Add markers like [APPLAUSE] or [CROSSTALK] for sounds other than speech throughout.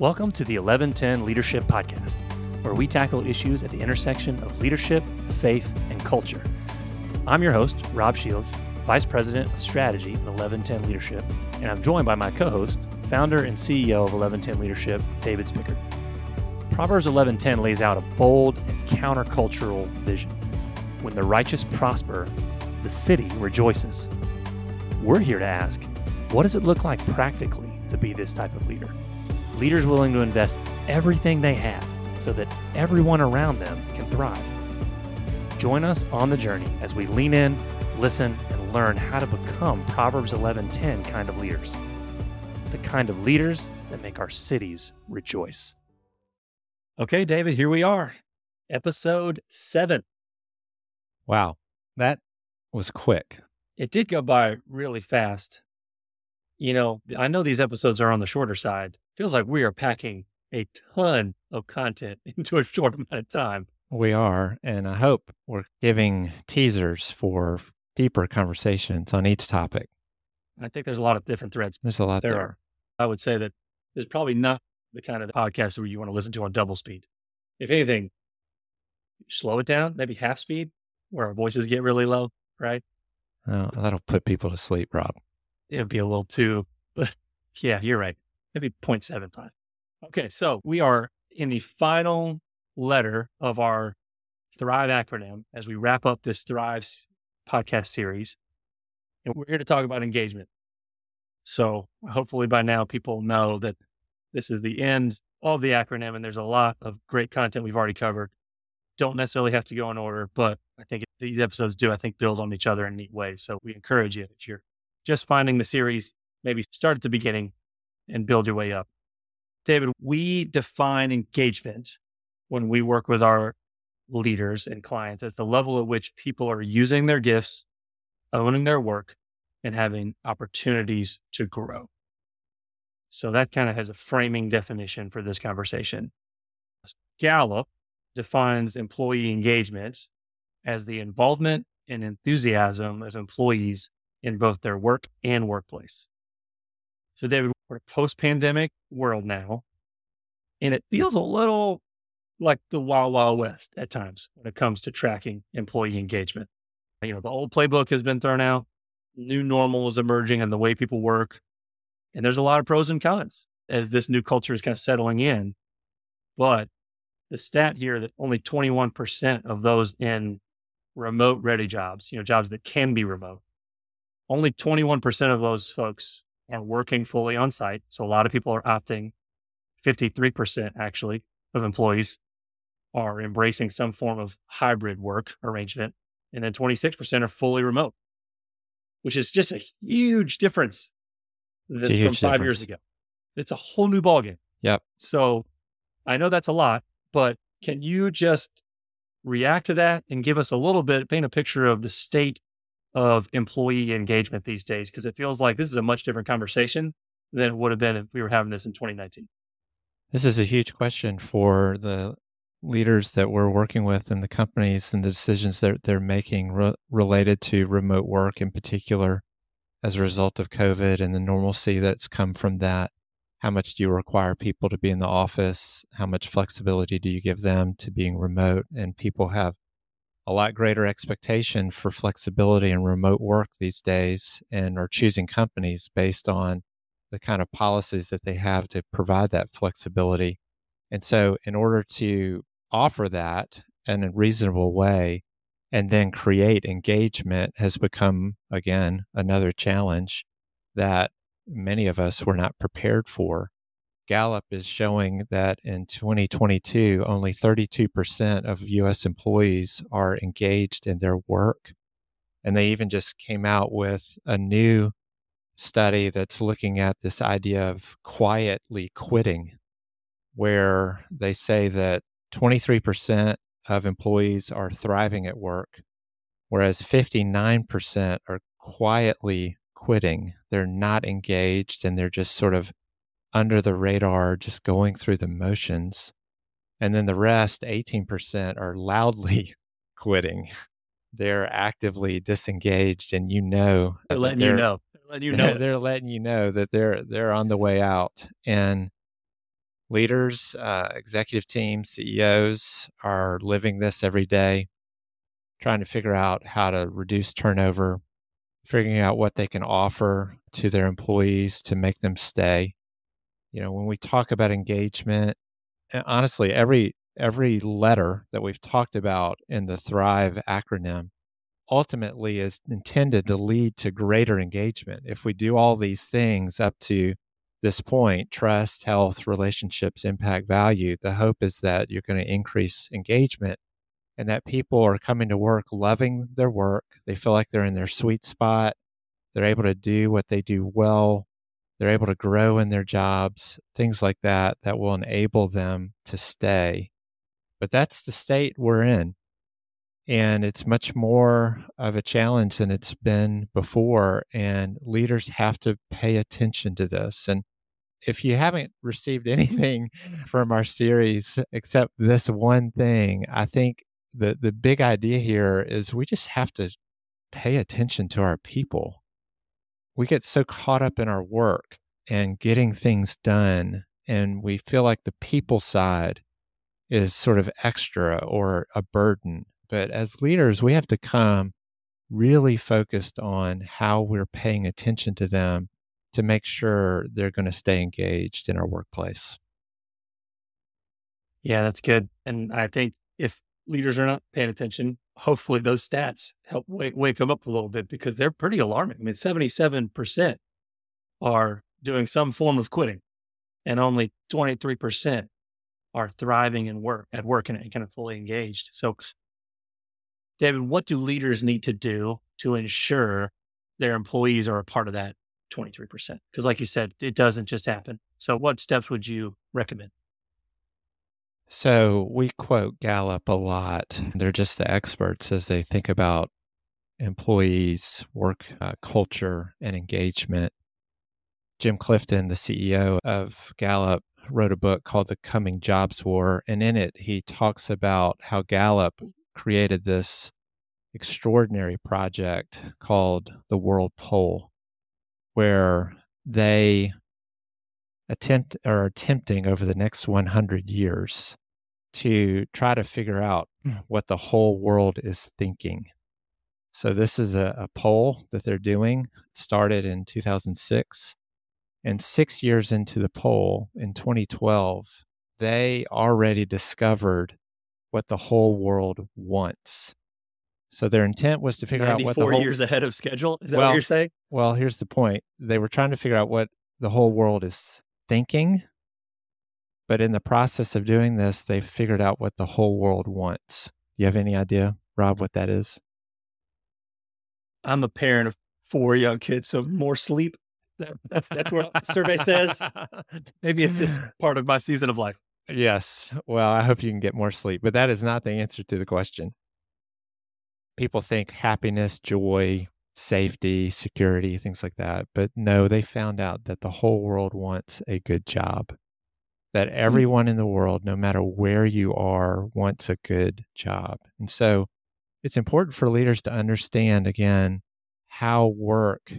Welcome to the 1110 Leadership Podcast, where we tackle issues at the intersection of leadership, faith, and culture. I'm your host, Rob Shields, Vice President of Strategy at 1110 Leadership, and I'm joined by my co host, founder and CEO of 1110 Leadership, David Spickard. Proverbs 1110 lays out a bold and countercultural vision. When the righteous prosper, the city rejoices. We're here to ask what does it look like practically to be this type of leader? Leaders willing to invest everything they have so that everyone around them can thrive. Join us on the journey as we lean in, listen, and learn how to become Proverbs 11:10 kind of leaders. The kind of leaders that make our cities rejoice. Okay, David, here we are. Episode 7. Wow. That was quick. It did go by really fast. You know, I know these episodes are on the shorter side. Feels like we are packing a ton of content [LAUGHS] into a short mm. amount of time. We are. And I hope we're giving teasers for deeper conversations on each topic. I think there's a lot of different threads. There's a lot There there. are. I would say that there's probably not the kind of podcast where you want to listen to on double speed. If anything, slow it down, maybe half speed, where our voices get really low, right? Oh, that'll put people to sleep, Rob. It would be a little too, [LAUGHS] but yeah, you're right. Maybe 0.75. Okay, so we are in the final letter of our Thrive acronym as we wrap up this Thrive podcast series. And we're here to talk about engagement. So hopefully by now people know that this is the end of the acronym and there's a lot of great content we've already covered. Don't necessarily have to go in order, but I think these episodes do, I think, build on each other in neat ways. So we encourage you if you're just finding the series, maybe start at the beginning and build your way up. David, we define engagement when we work with our leaders and clients as the level at which people are using their gifts, owning their work, and having opportunities to grow. So that kind of has a framing definition for this conversation. Gallup defines employee engagement as the involvement and enthusiasm of employees in both their work and workplace. So, David, we're a post pandemic world now, and it feels a little like the Wild Wild West at times when it comes to tracking employee engagement. You know, the old playbook has been thrown out, new normal is emerging and the way people work. And there's a lot of pros and cons as this new culture is kind of settling in. But the stat here that only 21% of those in remote ready jobs, you know, jobs that can be remote, only 21% of those folks are working fully on site. So a lot of people are opting, 53% actually of employees are embracing some form of hybrid work arrangement. And then 26% are fully remote, which is just a huge difference than a from five difference. years ago. It's a whole new ballgame. Yep. So I know that's a lot, but can you just react to that and give us a little bit, paint a picture of the state of employee engagement these days? Because it feels like this is a much different conversation than it would have been if we were having this in 2019. This is a huge question for the leaders that we're working with and the companies and the decisions that they're making re- related to remote work in particular as a result of COVID and the normalcy that's come from that. How much do you require people to be in the office? How much flexibility do you give them to being remote? And people have a lot greater expectation for flexibility and remote work these days and are choosing companies based on the kind of policies that they have to provide that flexibility. And so, in order to offer that in a reasonable way and then create engagement has become, again, another challenge that many of us were not prepared for. Gallup is showing that in 2022, only 32% of US employees are engaged in their work. And they even just came out with a new study that's looking at this idea of quietly quitting, where they say that 23% of employees are thriving at work, whereas 59% are quietly quitting. They're not engaged and they're just sort of under the radar, just going through the motions. And then the rest, 18%, are loudly [LAUGHS] quitting. They're actively disengaged, and you know They're letting you they're- know. They're letting you they're, know. [LAUGHS] they're letting you know that they're they're on the way out. And leaders, uh, executive teams, CEOs are living this every day, trying to figure out how to reduce turnover, figuring out what they can offer to their employees to make them stay. You know, when we talk about engagement, eh, honestly, every every letter that we've talked about in the Thrive acronym ultimately is intended to lead to greater engagement. If we do all these things up to this point trust, health, relationships, impact, value the hope is that you're going to increase engagement and that people are coming to work loving their work. They feel like they're in their sweet spot. They're able to do what they do well. They're able to grow in their jobs, things like that, that will enable them to stay. But that's the state we're in and it's much more of a challenge than it's been before and leaders have to pay attention to this and if you haven't received [LAUGHS] anything from our series except this one thing i think the the big idea here is we just have to pay attention to our people we get so caught up in our work and getting things done and we feel like the people side is sort of extra or a burden but as leaders, we have to come really focused on how we're paying attention to them to make sure they're going to stay engaged in our workplace. Yeah, that's good. And I think if leaders are not paying attention, hopefully those stats help wake, wake them up a little bit because they're pretty alarming. I mean, 77% are doing some form of quitting and only 23% are thriving in work at work and kind of fully engaged. So David, what do leaders need to do to ensure their employees are a part of that 23%? Because, like you said, it doesn't just happen. So, what steps would you recommend? So, we quote Gallup a lot. They're just the experts as they think about employees, work uh, culture, and engagement. Jim Clifton, the CEO of Gallup, wrote a book called The Coming Jobs War. And in it, he talks about how Gallup created this extraordinary project called the World Poll, where they attempt or attempting over the next 100 years to try to figure out hmm. what the whole world is thinking. So this is a, a poll that they're doing. It started in 2006. And six years into the poll in 2012, they already discovered what the whole world wants. So their intent was to figure out what the whole, years ahead of schedule. Is that well, what you're saying? Well, here's the point. They were trying to figure out what the whole world is thinking. But in the process of doing this, they figured out what the whole world wants. You have any idea, Rob, what that is? I'm a parent of four young kids, so more sleep. that's that's what the survey says. [LAUGHS] Maybe it's just part of my season of life. Yes. Well, I hope you can get more sleep, but that is not the answer to the question. People think happiness, joy, safety, security, things like that. But no, they found out that the whole world wants a good job. That hmm. everyone in the world, no matter where you are, wants a good job. And so it's important for leaders to understand again how work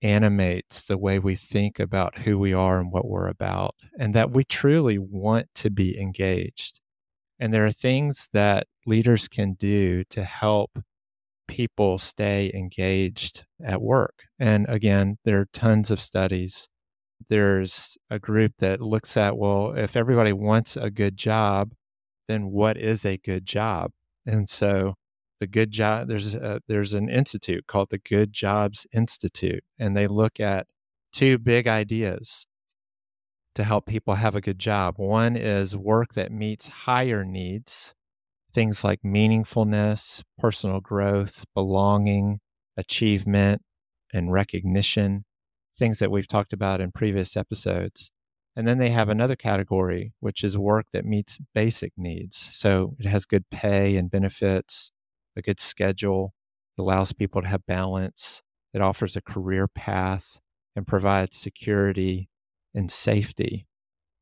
animates the way we think about who we are and what we're about, and that we truly want to be engaged. And there are things that leaders can do to help people stay engaged at work. And again, there are tons of studies. There's a group that looks at, well, if everybody wants a good job, then what is a good job? And so the good job there's a, there's an institute called the good jobs institute and they look at two big ideas to help people have a good job one is work that meets higher needs things like meaningfulness personal growth belonging achievement and recognition things that we've talked about in previous episodes and then they have another category which is work that meets basic needs so it has good pay and benefits a good schedule, allows people to have balance, it offers a career path and provides security and safety.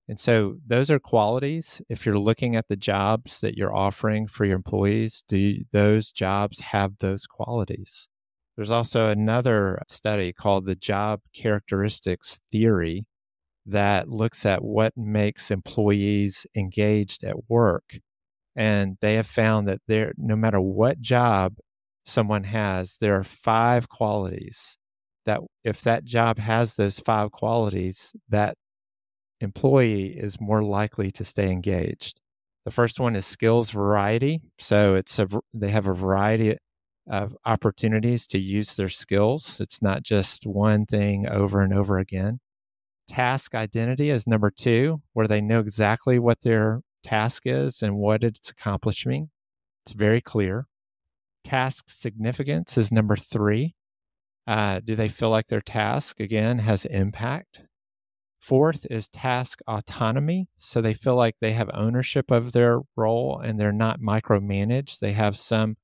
And so those are qualities. If you're looking at the jobs that you're offering for your employees, do those jobs have those qualities? There's also another study called the job characteristics theory that looks at what makes employees engaged at work. And they have found that there, no matter what job someone has, there are five qualities that if that job has those five qualities, that employee is more likely to stay engaged. The first one is skills variety. So it's a, they have a variety of opportunities to use their skills. It's not just one thing over and over again. Task identity is number two, where they know exactly what their task is and what it's accomplishing. It's very clear. Task significance is number three. Uh, do they feel like their task, again, has impact? Fourth is task autonomy. So they feel like they have ownership of their role and they're not micromanaged. They have some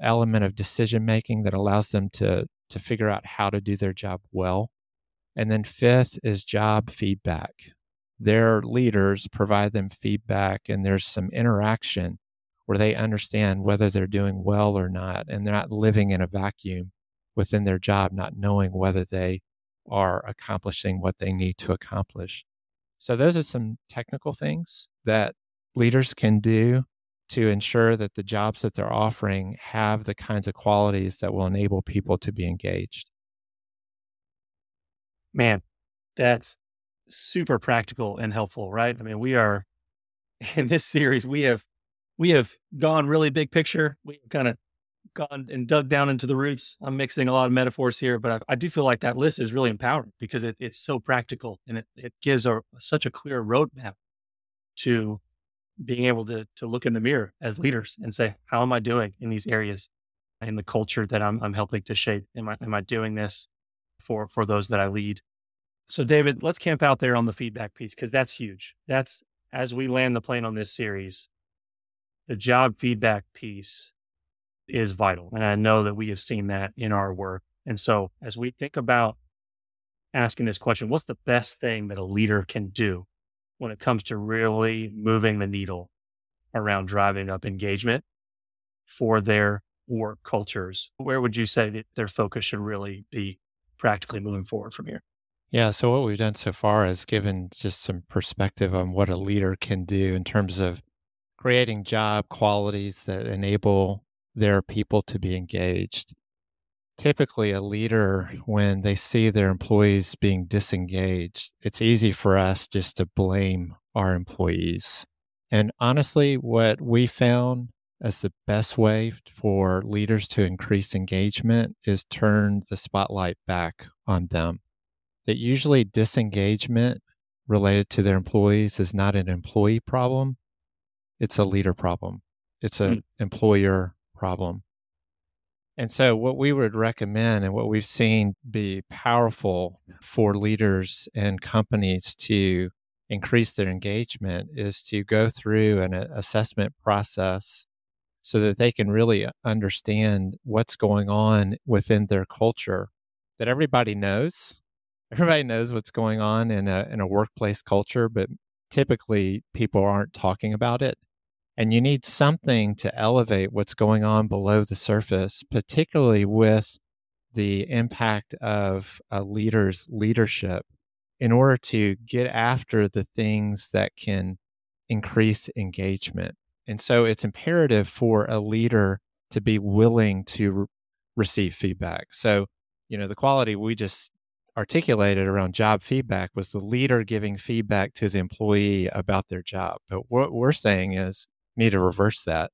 element of decision making that allows them to, to figure out how to do their job well. And then fifth is job feedback. Their leaders provide them feedback, and there's some interaction where they understand whether they're doing well or not. And they're not living in a vacuum within their job, not knowing whether they are accomplishing what they need to accomplish. So, those are some technical things that leaders can do to ensure that the jobs that they're offering have the kinds of qualities that will enable people to be engaged. Man, that's super practical and helpful, right? I mean, we are [LAUGHS] in this series, we have we have gone really big picture. We've kind of gone and dug down into the roots. I'm mixing a lot of metaphors here, but I, I do feel like that list is really empowering because it, it's so practical and it, it gives a, such a clear roadmap to being able to to look in the mirror as leaders and say, how am I doing in these areas in the culture that I'm I'm helping to shape? Am I am I doing this for for those that I lead? So David, let's camp out there on the feedback piece because that's huge. That's as we land the plane on this series, the job feedback piece is vital. And I know that we have seen that in our work. And so as we think about asking this question, what's the best thing that a leader can do when it comes to really moving the needle around driving up engagement for their work cultures? Where would you say that their focus should really be practically moving forward from here? Yeah, so what we've done so far is given just some perspective on what a leader can do in terms of creating job qualities that enable their people to be engaged. Typically, a leader, when they see their employees being disengaged, it's easy for us just to blame our employees. And honestly, what we found as the best way for leaders to increase engagement is turn the spotlight back on them. That usually disengagement related to their employees is not an employee problem, it's a leader problem. It's an mm. employer problem. And so, what we would recommend and what we've seen be powerful for leaders and companies to increase their engagement is to go through an assessment process so that they can really understand what's going on within their culture that everybody knows. [LAUGHS] Everybody knows what's going on in a, in a workplace culture, but typically people aren't talking about it. And you need something to elevate what's going on below the surface, particularly with the impact of a leader's leadership in order to get after the things that can increase engagement. And so it's imperative for a leader to be willing to re- receive feedback. So, you know, the quality we just articulated around job feedback was the leader giving feedback to the employee about their job. But what we're saying is need to reverse that.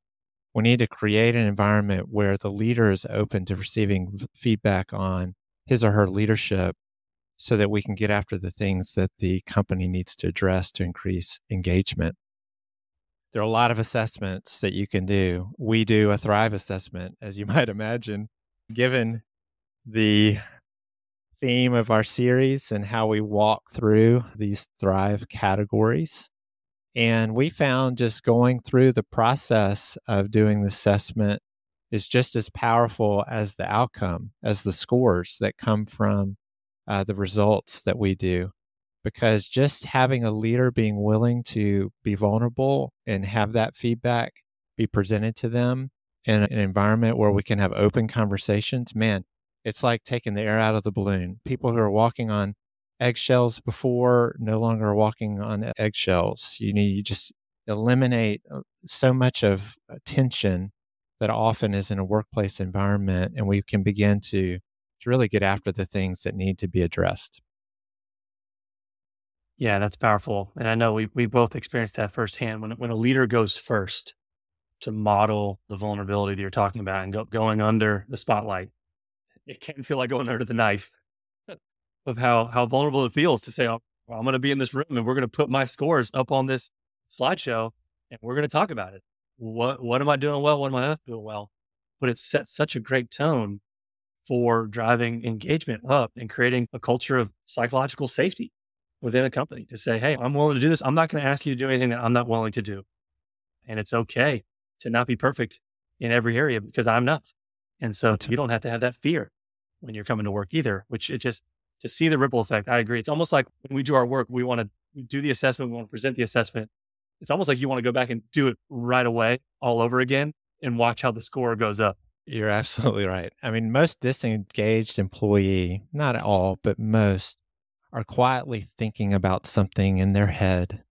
We need to create an environment where the leader is open to receiving feedback on his or her leadership so that we can get after the things that the company needs to address to increase engagement. There are a lot of assessments that you can do. We do a Thrive assessment, as you [LAUGHS] might imagine, given the theme of our series and how we walk through these Thrive categories. And we found just going through the process of doing the assessment is just as powerful as the outcome, as the scores that come from uh, the results that we do. Because just having a leader being willing to be vulnerable and have that feedback be presented to them in an environment where we can have open conversations, man, it's like taking the air out of the balloon. People who are walking on eggshells before, no longer walking on eggshells. You need you just eliminate uh, so much of tension that often is in a workplace environment, and we can begin to to really get after the things that need to be addressed. Yeah, that's powerful, and I know we we both experienced that firsthand. When when a leader goes first to model the vulnerability that you're talking about and go, going under the spotlight, it can feel like going under the knife of how how vulnerable it feels to say, "Oh, well, I'm going to be in this room and we're going to put my scores up on this slideshow and we're going to talk about it. What what am I doing well? What am I not doing well?" But it sets such a great tone for driving engagement up and creating a culture of psychological safety within a company to say, Hey, I'm willing to do this. I'm not going to ask you to do anything that I'm not willing to do. And it's okay to not be perfect in every area because I'm not. And so you don't have to have that fear when you're coming to work either, which it just to see the ripple effect. I agree. It's almost like when we do our work, we want to do the assessment, we want to present the assessment. It's almost like you want to go back and do it right away, all over again, and watch how the score goes up. You're [LAUGHS] absolutely right. I mean, most disengaged employee, not all, but most, are quietly thinking about something in their head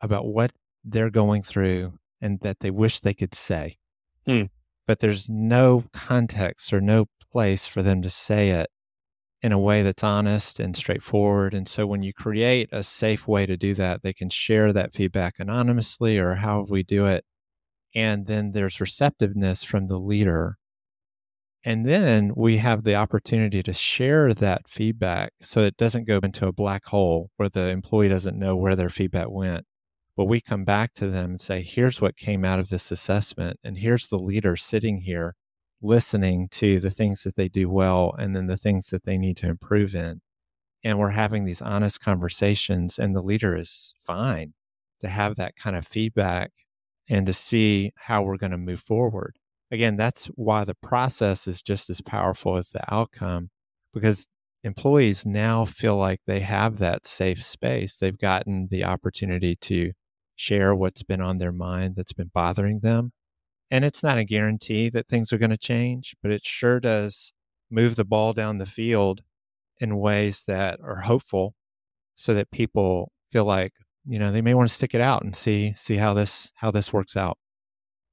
about what they're going through and that they wish they could say. Hmm. But there's no context or no place for them to say it in a way that's honest and straightforward. And so when you create a safe way to do that, they can share that feedback anonymously or however we do it. And then there's receptiveness from the leader and then we have the opportunity to share that feedback so it doesn't go into a black hole where the employee doesn't know where their feedback went. But we come back to them and say, here's what came out of this assessment. And here's the leader sitting here listening to the things that they do well and then the things that they need to improve in. And we're having these honest conversations, and the leader is fine to have that kind of feedback and to see how we're going to move forward again, that's why the process is just as powerful as the outcome because employees now feel like they have that safe space. They've gotten the opportunity to share what's been on their mind that's been bothering them. And it's not a guarantee that things are going to change, but it sure does move the ball down the field in ways that are hopeful so that people feel like, you know, they may want to stick it out and see see how this how this works out.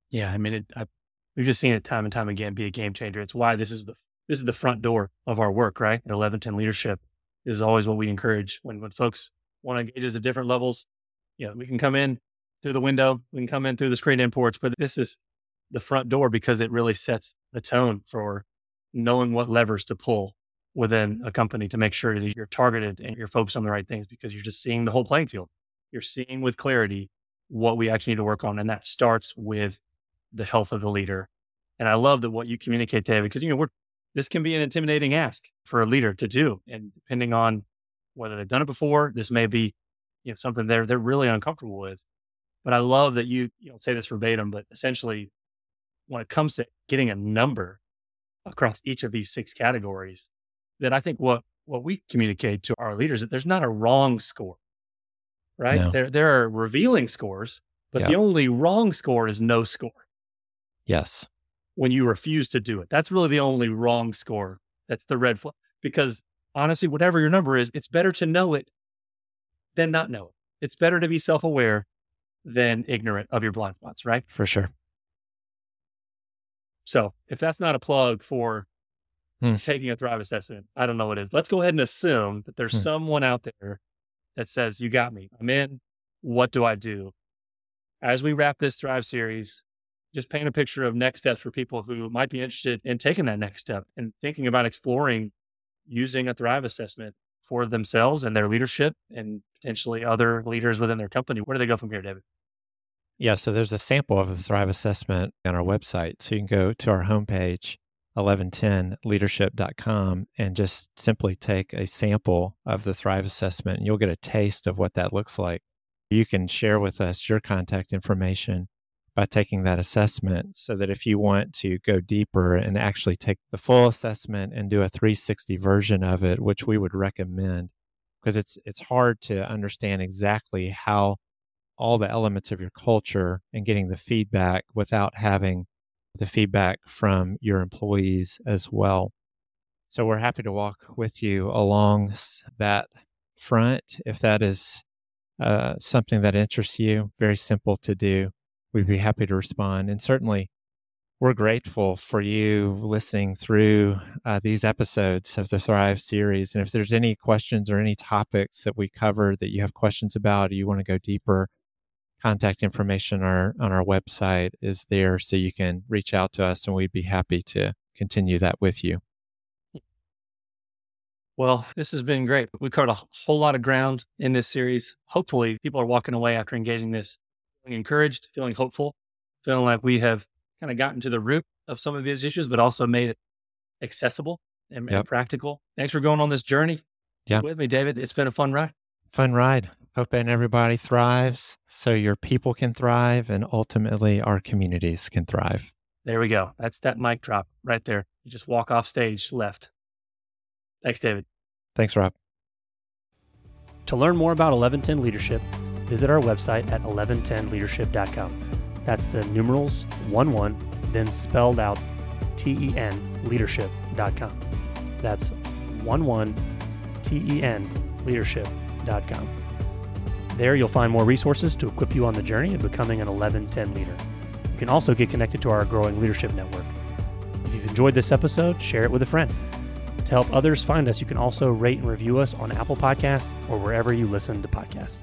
Yeah, I mean, it, I We've just seen it time and time again be a game changer. It's why this is the this is the front door of our work, right? At 1110 leadership this is always what we encourage when when folks want to engage us at different levels. You know, we can come in through the window, we can come in through the screen imports, but this is the front door because it really sets the tone for knowing what levers to pull within a company to make sure that you're targeted and you're focused on the right things because you're just seeing the whole playing field. You're seeing with clarity what we actually need to work on. And that starts with the health of the leader. And I love that what you communicate, David, because you know we're this can be an intimidating ask for a leader to do, and depending on whether they've done it before, this may be you know something they're they're really uncomfortable with. But I love that you you don't say this verbatim, but essentially, when it comes to getting a number across each of these six categories, that I think what what we communicate to our leaders that there's not a wrong score, right? No. There there are revealing scores, but yep. the only wrong score is no score. Yes. When you refuse to do it. That's really the only wrong score. That's the red flag. Because honestly, whatever your number is, it's better to know it than not know it. It's better to be self aware than ignorant of your blind spots, right? For sure. So if that's not a plug for hmm. taking a Thrive assessment, I don't know what is. Let's go ahead and assume that there's hmm. someone out there that says, You got me. I'm in. What do I do? As we wrap this Thrive series, just paint a picture of next steps for people who might be interested in taking that next step and thinking about exploring using a Thrive assessment for themselves and their leadership and potentially other leaders within their company. Where do they go from here, David? Yeah, so there's a sample of the Thrive assessment on our website. So you can go to our homepage, 11tenleadership.com, and just simply take a sample of the Thrive assessment, and you'll get a taste of what that looks like. You can share with us your contact information by taking that assessment so that if you want to go deeper and actually take the full assessment and do a 360 version of it which we would recommend because it's it's hard to understand exactly how all the elements of your culture and getting the feedback without having the feedback from your employees as well so we're happy to walk with you along that front, if that is uh, something that interests you, very simple to do, we'd be happy to respond. And certainly, we're grateful for you listening through uh, these episodes of the Thrive series. And if there's any questions or any topics that we cover that you have questions about, or you want to go deeper, contact information on our, on our website is there so you can reach out to us and we'd be happy to continue that with you. Well, this has been great. We covered a whole lot of ground in this series. Hopefully, people are walking away after engaging this feeling encouraged, feeling hopeful, feeling like we have kind of gotten to the root of some of these issues, but also made it accessible and, yep. and practical. Thanks for going on this journey yeah. with me, David. It's been a fun ride. Fun ride. Hoping everybody thrives so your people can thrive and ultimately our communities can thrive. There we go. That's that mic drop right there. You just walk off stage left. Thanks, David. Thanks, Rob. To learn more about 1110 Leadership, visit our website at 11tenleadership.com. That's the numerals 1 1, then spelled out T E N leadership.com. That's 1 1 T E N leadership.com. There you'll find more resources to equip you on the journey of becoming an 1110 leader. You can also get connected to our growing leadership network. If you've enjoyed this episode, share it with a friend. To help others find us, you can also rate and review us on Apple Podcasts or wherever you listen to podcasts.